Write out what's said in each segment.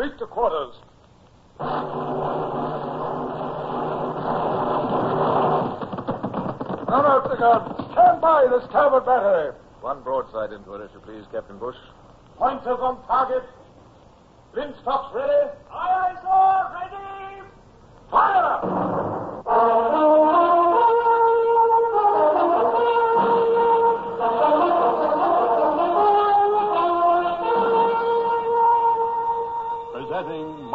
Speak to quarters. Run out the gun. Stand by this starboard battery. One broadside into it, if you please, Captain Bush. Pointers on target. Linstocks ready. Aye, aye, sir.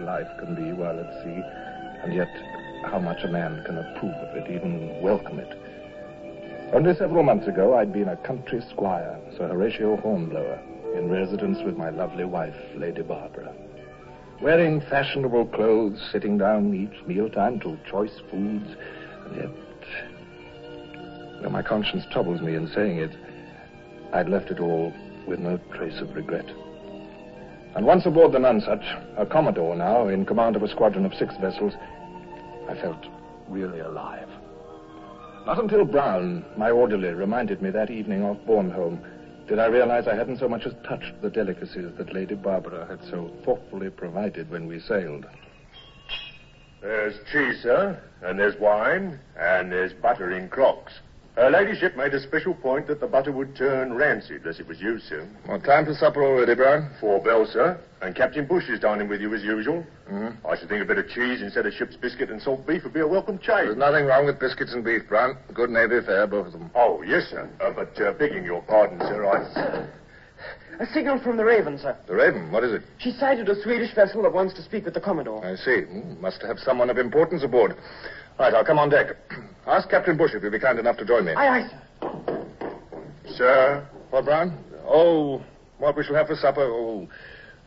Life can be while at sea, and yet how much a man can approve of it, even welcome it. Only several months ago, I'd been a country squire, Sir Horatio Hornblower, in residence with my lovely wife, Lady Barbara. Wearing fashionable clothes, sitting down each mealtime to choice foods, and yet, though my conscience troubles me in saying it, I'd left it all with no trace of regret. And once aboard the Nonsuch, a commodore now, in command of a squadron of six vessels, I felt really alive. Not until Brown, my orderly, reminded me that evening off Bornholm did I realize I hadn't so much as touched the delicacies that Lady Barbara had so thoughtfully provided when we sailed. There's cheese, sir, and there's wine, and there's butter in crocks. Her ladyship made a special point that the butter would turn rancid unless it was used, sir. What time for supper already, Brown? Four bells, sir. And Captain Bush is dining with you as usual. Mm-hmm. I should think a bit of cheese instead of ship's biscuit and salt beef would be a welcome change. There's nothing wrong with biscuits and beef, Brown. Good Navy fare, both of them. Oh, yes, sir. Uh, but uh, begging your pardon, sir, I... A signal from the Raven, sir. The Raven, what is it? She sighted a Swedish vessel that wants to speak with the Commodore. I see. Hmm, Must have someone of importance aboard. Right, I'll come on deck. Ask Captain Bush if he'll be kind enough to join me. Aye, aye, sir. Sir? What, Brown? Oh, what we shall have for supper? Oh,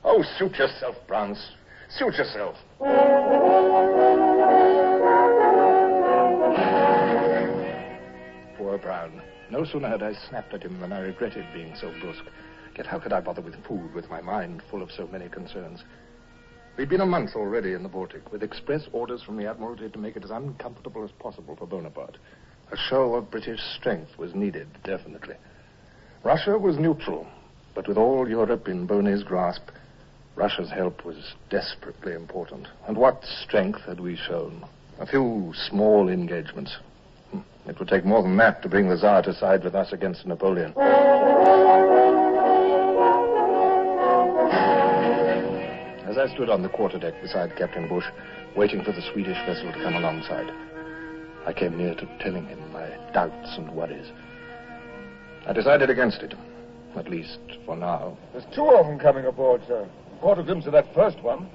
oh, suit yourself, Brown. Suit yourself. Poor Brown. No sooner had I snapped at him than I regretted being so brusque. Yet how could I bother with food with my mind full of so many concerns? We'd been a month already in the Baltic, with express orders from the Admiralty to make it as uncomfortable as possible for Bonaparte. A show of British strength was needed, definitely. Russia was neutral, but with all Europe in Boney's grasp, Russia's help was desperately important. And what strength had we shown? A few small engagements. Hmm, It would take more than that to bring the Tsar to side with us against Napoleon. As I stood on the quarterdeck beside Captain Bush, waiting for the Swedish vessel to come alongside, I came near to telling him my doubts and worries. I decided against it, at least for now. There's two of them coming aboard, sir. Caught a glimpse of that first one.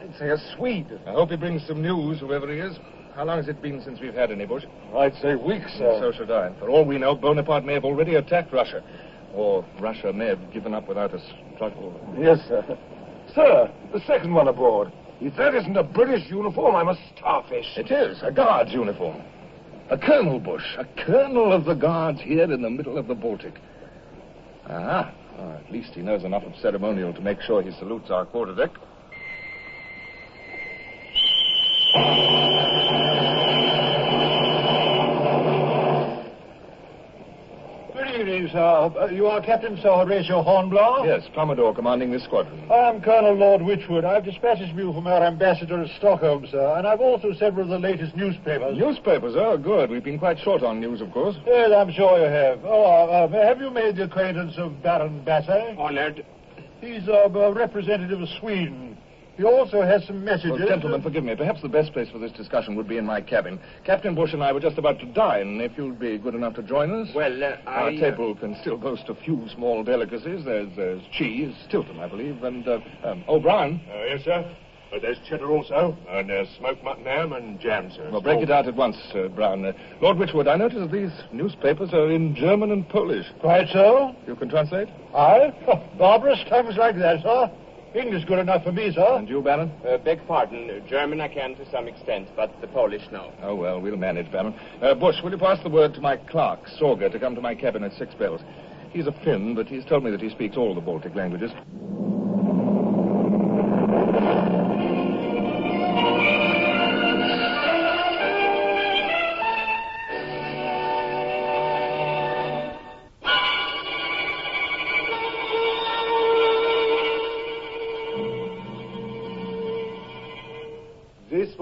I'd say a Swede. I hope he brings some news, whoever he is. How long has it been since we've had any, Bush? I'd say weeks, sir. So should I. For all we know, Bonaparte may have already attacked Russia. Or Russia may have given up without a struggle. Yes, sir. Sir, the second one aboard. If that isn't a British uniform, I'm a starfish. It is, a guard's uniform. A colonel, Bush. A colonel of the guards here in the middle of the Baltic. Ah, well, at least he knows enough of ceremonial to make sure he salutes our quarterdeck. Good evening, sir. Uh, you are Captain Sir Horatio Hornblower? Yes, Commodore commanding this squadron. I'm Colonel Lord Wychwood. I've dispatches for you from our ambassador at Stockholm, sir, and I've also several of the latest newspapers. Newspapers, oh, good. We've been quite short on news, of course. Yes, I'm sure you have. Oh, uh, have you made the acquaintance of Baron Basse? Honored. He's uh, a representative of Sweden. He also has some messages. Well, gentlemen, forgive me. Perhaps the best place for this discussion would be in my cabin. Captain Bush and I were just about to dine. If you'd be good enough to join us. Well, uh, Our I... table can still boast a few small delicacies. There's, there's cheese, Stilton, I believe, and uh, um, O'Brien. Uh, yes, sir. Uh, there's cheddar also, and there's smoked mutton ham and jam, sir. Well, break it out at once, uh, Brown. Uh, Lord Wychwood, I notice these newspapers are in German and Polish. Quite so. You can translate? I? Oh, barbarous tongues like that, sir. English good enough for me, sir. And you, Baron? Uh, beg pardon. German I can to some extent, but the Polish no. Oh, well, we'll manage, Baron. Uh, Bush, will you pass the word to my clerk, Sorger, to come to my cabin at six bells? He's a Finn, but he's told me that he speaks all the Baltic languages.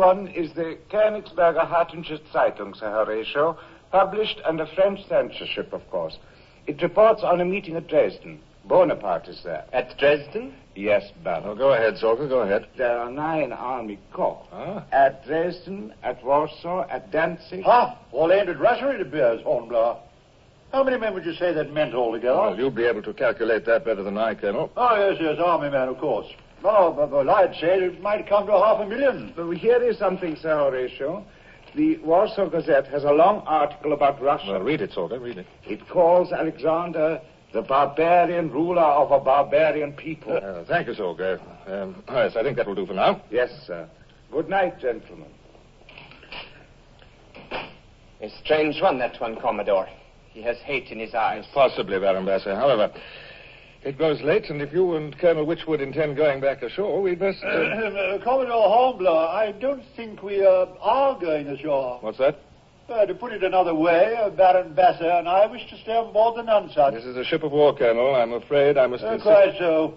One is the Königsberger Hartungsche Zeitung, Sir Horatio, published under French censorship, of course. It reports on a meeting at Dresden. Bonaparte is there. At Dresden? Yes, Baron. Oh, go ahead, Sorger, go ahead. There are nine army corps. Ah. At Dresden, at Warsaw, at Danzig. Ah, all aimed at Russia, it appears, Hornblower. How many men would you say that meant altogether? Well, you'll be able to calculate that better than I, Colonel. Oh, yes, yes, army men, of course. Oh, but, well, I'd say it might come to half a million. But here is something, Sir Horatio. The Warsaw Gazette has a long article about Russia. Well, read it, Sorger, read it. It calls Alexander the barbarian ruler of a barbarian people. Uh, thank you, Sorger. Um, yes, I think that will do for now. yes, sir. Good night, gentlemen. A strange one, that one, Commodore. He has hate in his eyes. Possibly, Baron Basse. However, it grows late, and if you and Colonel Wychwood intend going back ashore, we'd best... Uh... Uh, Commodore Hornblower, I don't think we uh, are going ashore. What's that? Uh, to put it another way, uh, Baron Basse and I wish to stay on board the Nonsuch. This is a ship of war, Colonel. I'm afraid I must Uh, insist... quite so.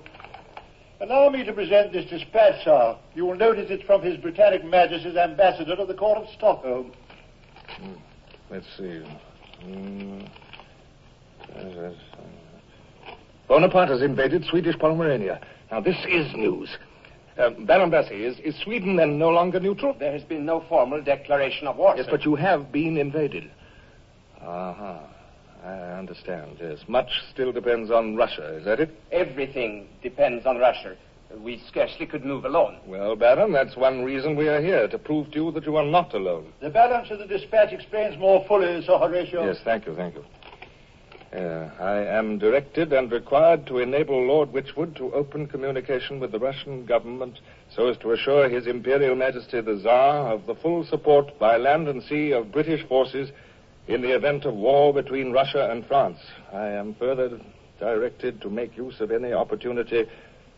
Allow me to present this dispatch, sir. You will notice it's from His Britannic Majesty's Ambassador to the Court of Stockholm. Let's see. Mm. Bonaparte has invaded Swedish Pomerania. Now, this is news. Uh, Baron Basse, is, is Sweden then no longer neutral? There has been no formal declaration of war. Yes, sir. but you have been invaded. Uh-huh. I understand, yes. Much still depends on Russia, is that it? Everything depends on Russia. We scarcely could move alone. Well, Baron, that's one reason we are here, to prove to you that you are not alone. The balance of the dispatch explains more fully, Sir Horatio. Yes, thank you, thank you. Uh, I am directed and required to enable Lord Wychwood to open communication with the Russian government so as to assure His Imperial Majesty the Tsar of the full support by land and sea of British forces in the event of war between Russia and France. I am further directed to make use of any opportunity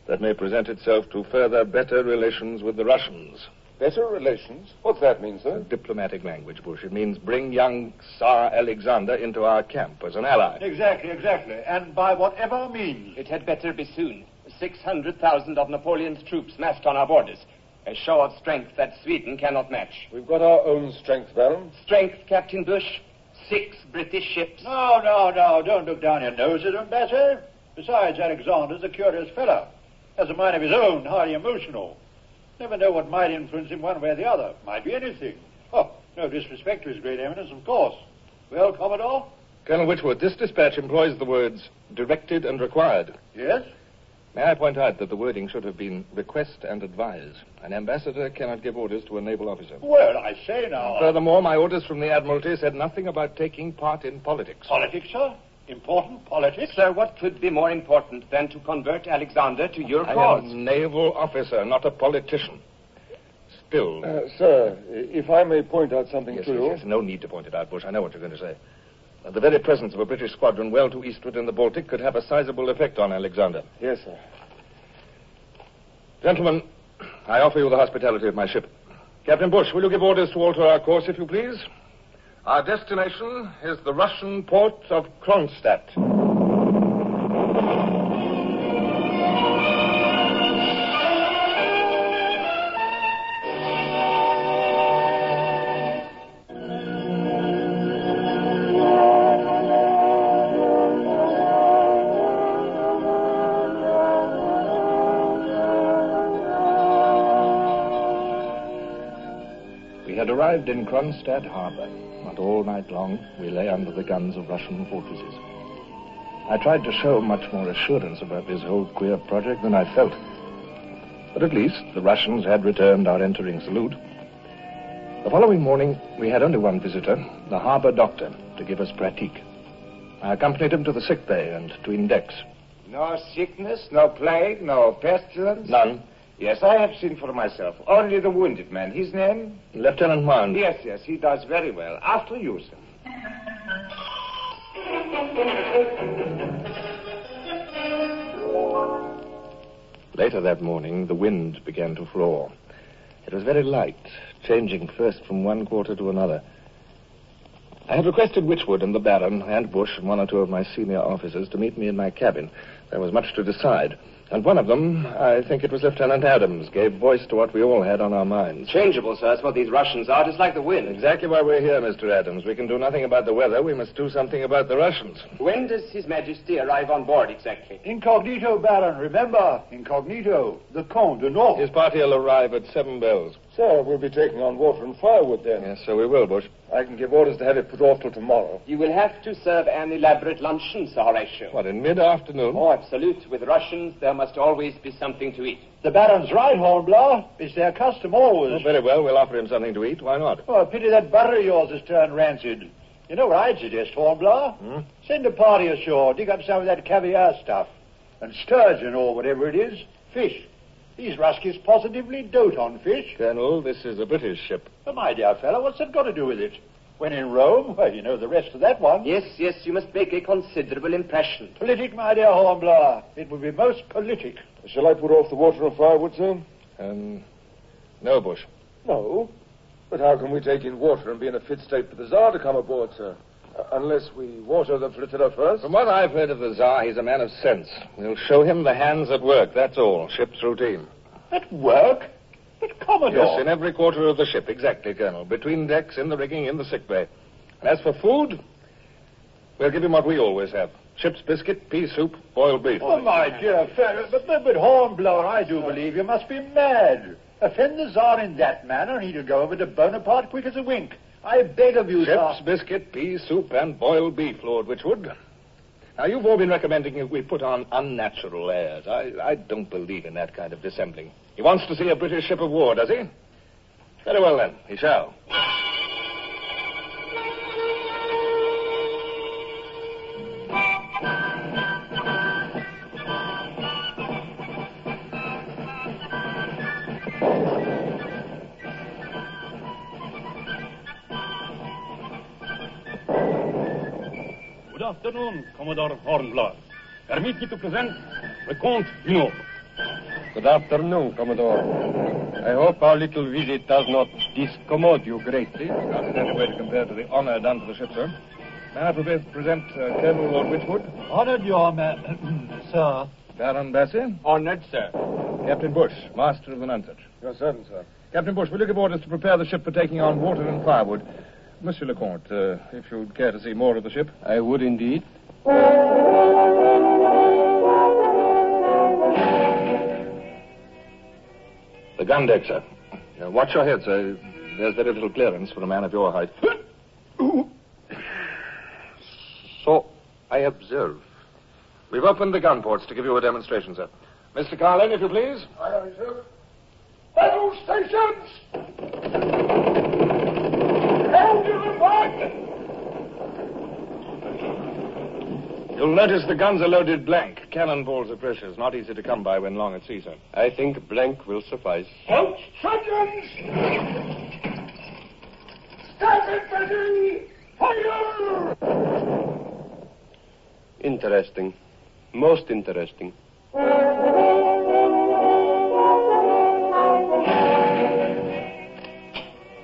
that may present itself to further better relations with the Russians. Better relations? What's that mean, sir? Diplomatic language, Bush. It means bring young Tsar Alexander into our camp as an ally. Exactly, exactly. And by whatever means. It had better be soon. 600,000 of Napoleon's troops massed on our borders. A show of strength that Sweden cannot match. We've got our own strength, Baron. Strength, Captain Bush. Six British ships. No, no, no. Don't look down your nose at him, Basset. Besides, Alexander's a curious fellow. Has a mind of his own, highly emotional. Never know what might influence him one way or the other. Might be anything. Oh, no disrespect to his great eminence, of course. Well, Commodore? Colonel Wychwood, this dispatch employs the words directed and required. Yes? May I point out that the wording should have been request and advise. An ambassador cannot give orders to a naval officer. Well, I say now. Uh, Furthermore, my orders from the Admiralty said nothing about taking part in politics. Politics, sir? Important politics? Sir, what could be more important than to convert Alexander to your I cause? am a naval officer, not a politician. Still. Uh, sir, if I may point out something yes, to yes, you. yes. No need to point it out, Bush. I know what you're going to say. Uh, the very presence of a British squadron well to eastward in the Baltic could have a sizable effect on Alexander. Yes, sir. Gentlemen, I offer you the hospitality of my ship. Captain Bush, will you give orders to alter our course, if you please? Our destination is the Russian port of Kronstadt. We had arrived in Kronstadt harbor, all night long we lay under the guns of Russian fortresses. I tried to show much more assurance about this whole queer project than I felt. But at least the Russians had returned our entering salute. The following morning, we had only one visitor, the harbor doctor, to give us pratique. I accompanied him to the sick bay and between decks. No sickness, no plague, no pestilence? None. Yes, I have seen for myself. Only the wounded man. His name? Lieutenant Mound. Yes, yes, he does very well. After you, sir. Later that morning, the wind began to flaw. It was very light, changing first from one quarter to another. I had requested Wychwood and the Baron and Bush and one or two of my senior officers to meet me in my cabin. There was much to decide. And one of them, I think it was Lieutenant Adams, gave voice to what we all had on our minds. Changeable, sir. That's what these Russians are, just like the wind. Exactly why we're here, Mr. Adams. We can do nothing about the weather. We must do something about the Russians. When does His Majesty arrive on board exactly? Incognito, Baron. Remember, incognito. The Comte du Nord. His party will arrive at seven bells. Sir, we'll be taking on water and firewood then. Yes, so we will, Bush. I can give orders to have it put off till tomorrow. You will have to serve an elaborate luncheon, Sir Horatio. What, in mid-afternoon? Oh, absolute. With Russians, there must always be something to eat. The Baron's right, Hornblower. It's their custom always. Oh, very well. We'll offer him something to eat. Why not? Oh, pity that butter of yours has turned rancid. You know what I'd suggest, Hornblower? Hmm? Send a party ashore, dig up some of that caviar stuff. And sturgeon or whatever it is. Fish. These Ruskies positively dote on fish. Colonel, this is a British ship. But my dear fellow, what's that got to do with it? When in Rome, well, you know the rest of that one. Yes, yes, you must make a considerable impression. Politic, my dear Hornblower. It would be most politic. Shall I put off the water and firewood, sir? Um, no, Bush. No. But how can we take in water and be in a fit state for the Tsar to come aboard, sir? Uh, unless we water the flotilla first? From what I've heard of the Tsar, he's a man of sense. We'll show him the hands at work, that's all. Ship's routine. At work? But Commodore. Yes, in every quarter of the ship, exactly, Colonel. Between decks, in the rigging, in the sick bay. And as for food, we'll give him what we always have. Ship's biscuit, pea soup, boiled beef. Oh, my dear fellow, but, but, but Hornblower, I do believe you must be mad. Offend the Tsar in that manner, and he'll go over to Bonaparte quick as a wink. I beg of you, Ship's Tsar. biscuit, pea soup, and boiled beef, Lord Wychwood. Now, you've all been recommending that we put on unnatural airs. I, I don't believe in that kind of dissembling. He wants to see a British ship of war, does he? Very well, then. He shall. Afternoon, Commodore Hornblower. Permit me to present the Comte du Good afternoon, Commodore. I hope our little visit does not discommode you greatly. Not in any way to compare to the honor done to the ship, sir. May I pre- present uh, Colonel Lord Wychwood? Honored your man, sir. Baron Bassett? Honored, sir. Captain Bush, master of the Nonsuch. Your servant, sir. Captain Bush, will you give orders to prepare the ship for taking on water and firewood? Monsieur le Comte, uh, if you'd care to see more of the ship. I would indeed. The gun deck, sir. Uh, watch your head, sir. There's very little clearance for a man of your height. So I observe. We've opened the gun ports to give you a demonstration, sir. Mr. Carlin, if you please. Aye, aye, sir. Battle stations! Held to the back! You'll notice the guns are loaded blank. Cannonballs are precious, not easy to come by when long at sea, sir. I think blank will suffice. Out tompions! Stand it ready! Fire! Interesting. Most interesting.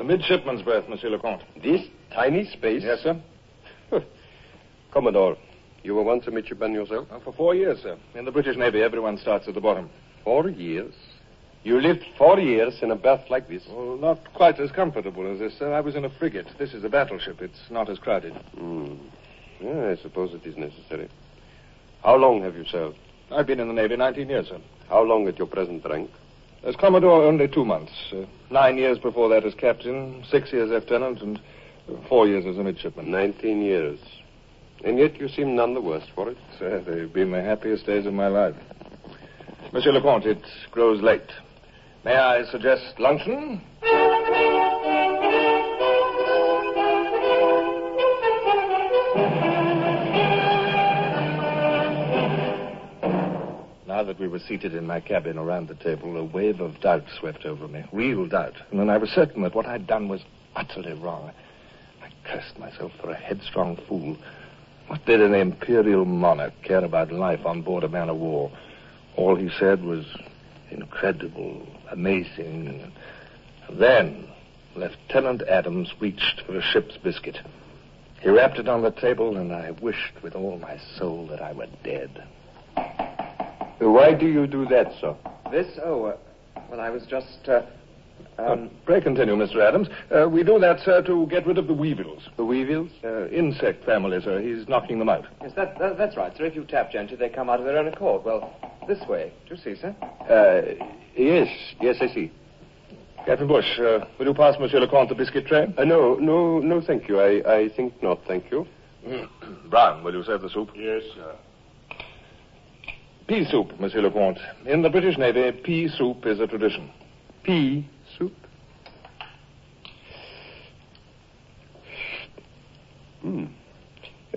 Midshipman's berth, Monsieur le Comte. This tiny space? Yes, sir. Commodore, you were once a midshipman yourself? Uh, for four years, sir. In the British Navy, everyone starts at the bottom. Four years? You lived four years in a berth like this? Well, not quite as comfortable as this, sir. I was in a frigate. This is a battleship. It's not as crowded. Hmm. Yeah, I suppose it is necessary. How long have you served? I've been in the Navy 19 years, sir. How long at your present rank? As Commodore, only two months. Uh, nine years before that as captain, six years as lieutenant, and four years as a midshipman. Nineteen years. And yet you seem none the worse for it. Sir, they've been the happiest days of my life. Monsieur le Comte, it grows late. May I suggest luncheon? That we were seated in my cabin around the table, a wave of doubt swept over me. Real doubt. And then I was certain that what I'd done was utterly wrong. I cursed myself for a headstrong fool. What did an imperial monarch care about life on board a man of war? All he said was incredible, amazing. Then Lieutenant Adams reached for a ship's biscuit. He wrapped it on the table, and I wished with all my soul that I were dead. Why do you do that, sir? This? Oh, uh, well, I was just. Uh, um, Uh, pray continue, Mr. Adams. Uh, we do that, sir, to get rid of the weevils. The weevils? Uh, insect family, sir. He's knocking them out. yes, that, that, that's right, sir. If you tap gently, they come out of their own accord. Well, this way. Do you see, sir? Uh, yes, yes, I see. Captain Bush, uh, will you pass Monsieur le Comte the biscuit tray? Uh, no, no, no, thank you. I, I think not, thank you. Brown, will you serve the soup? Yes, sir. Pea soup, Monsieur le Comte. In the British Navy, pea soup is a tradition. Pea soup? Hmm.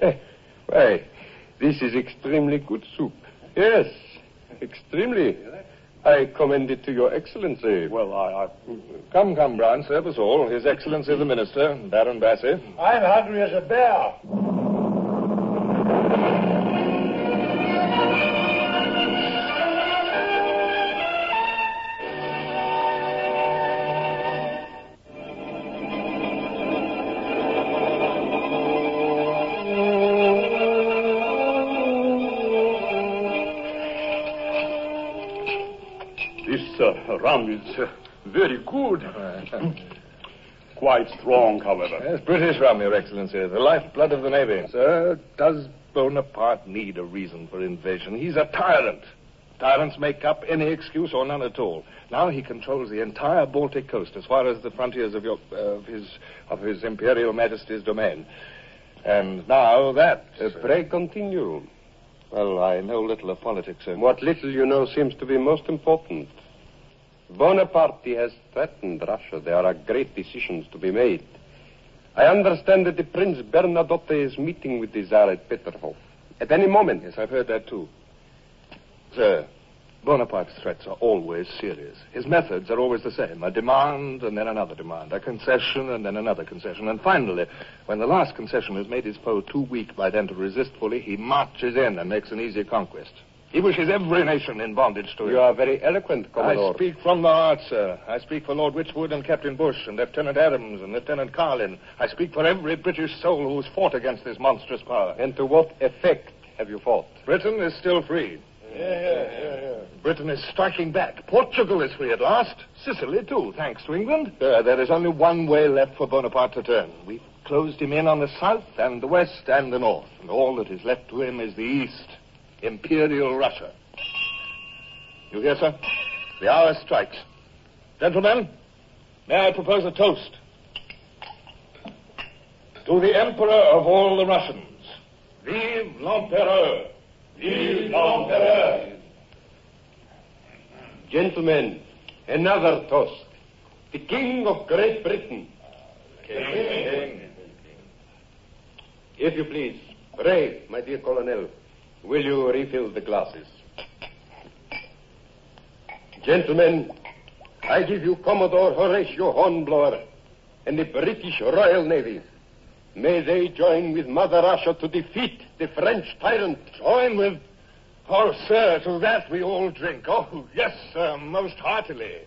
Eh, why, this is extremely good soup. Yes, extremely. I commend it to your excellency. Well, I, I... Come, come, Brown, serve us all. His Excellency the Minister, Baron Basse. I'm hungry as a bear. Rum is uh, very good. Quite strong, however. Yes, British rum, Your Excellency. The lifeblood of the Navy. Sir, does Bonaparte need a reason for invasion? He's a tyrant. Tyrants make up any excuse or none at all. Now he controls the entire Baltic coast as far as the frontiers of, your, uh, of his of his Imperial Majesty's domain. And now that. Uh, pray continue. Well, I know little of politics, sir. What little you know seems to be most important. Bonaparte has threatened Russia. There are great decisions to be made. I understand that the Prince Bernadotte is meeting with the Tsar at Peterhof. At any moment. Yes, I've heard that too. Sir, Bonaparte's threats are always serious. His methods are always the same a demand and then another demand, a concession and then another concession. And finally, when the last concession has made his foe too weak by then to resist fully, he marches in and makes an easy conquest. He wishes every nation in bondage to him. You are very eloquent, Commodore. I speak from the heart, sir. I speak for Lord Wychwood and Captain Bush and Lieutenant Adams and Lieutenant Carlin. I speak for every British soul who's fought against this monstrous power. And to what effect have you fought? Britain is still free. Yeah, yeah, yeah, yeah. Britain is striking back. Portugal is free at last. Sicily, too, thanks to England. Uh, there is only one way left for Bonaparte to turn. We've closed him in on the south and the west and the north. And all that is left to him is the east. Imperial Russia. You hear, sir? The hour strikes. Gentlemen, may I propose a toast? To the Emperor of all the Russians. Vive l'Empereur! Vive l'Empereur! Gentlemen, another toast. The King of Great Britain. King. If you please, pray, my dear Colonel, will you refill the glasses? Gentlemen, I give you Commodore Horatio Hornblower and the British Royal Navy. May they join with Mother Russia to defeat the French tyrant. Join with. Oh, sir, to that we all drink. Oh, yes, sir, most heartily.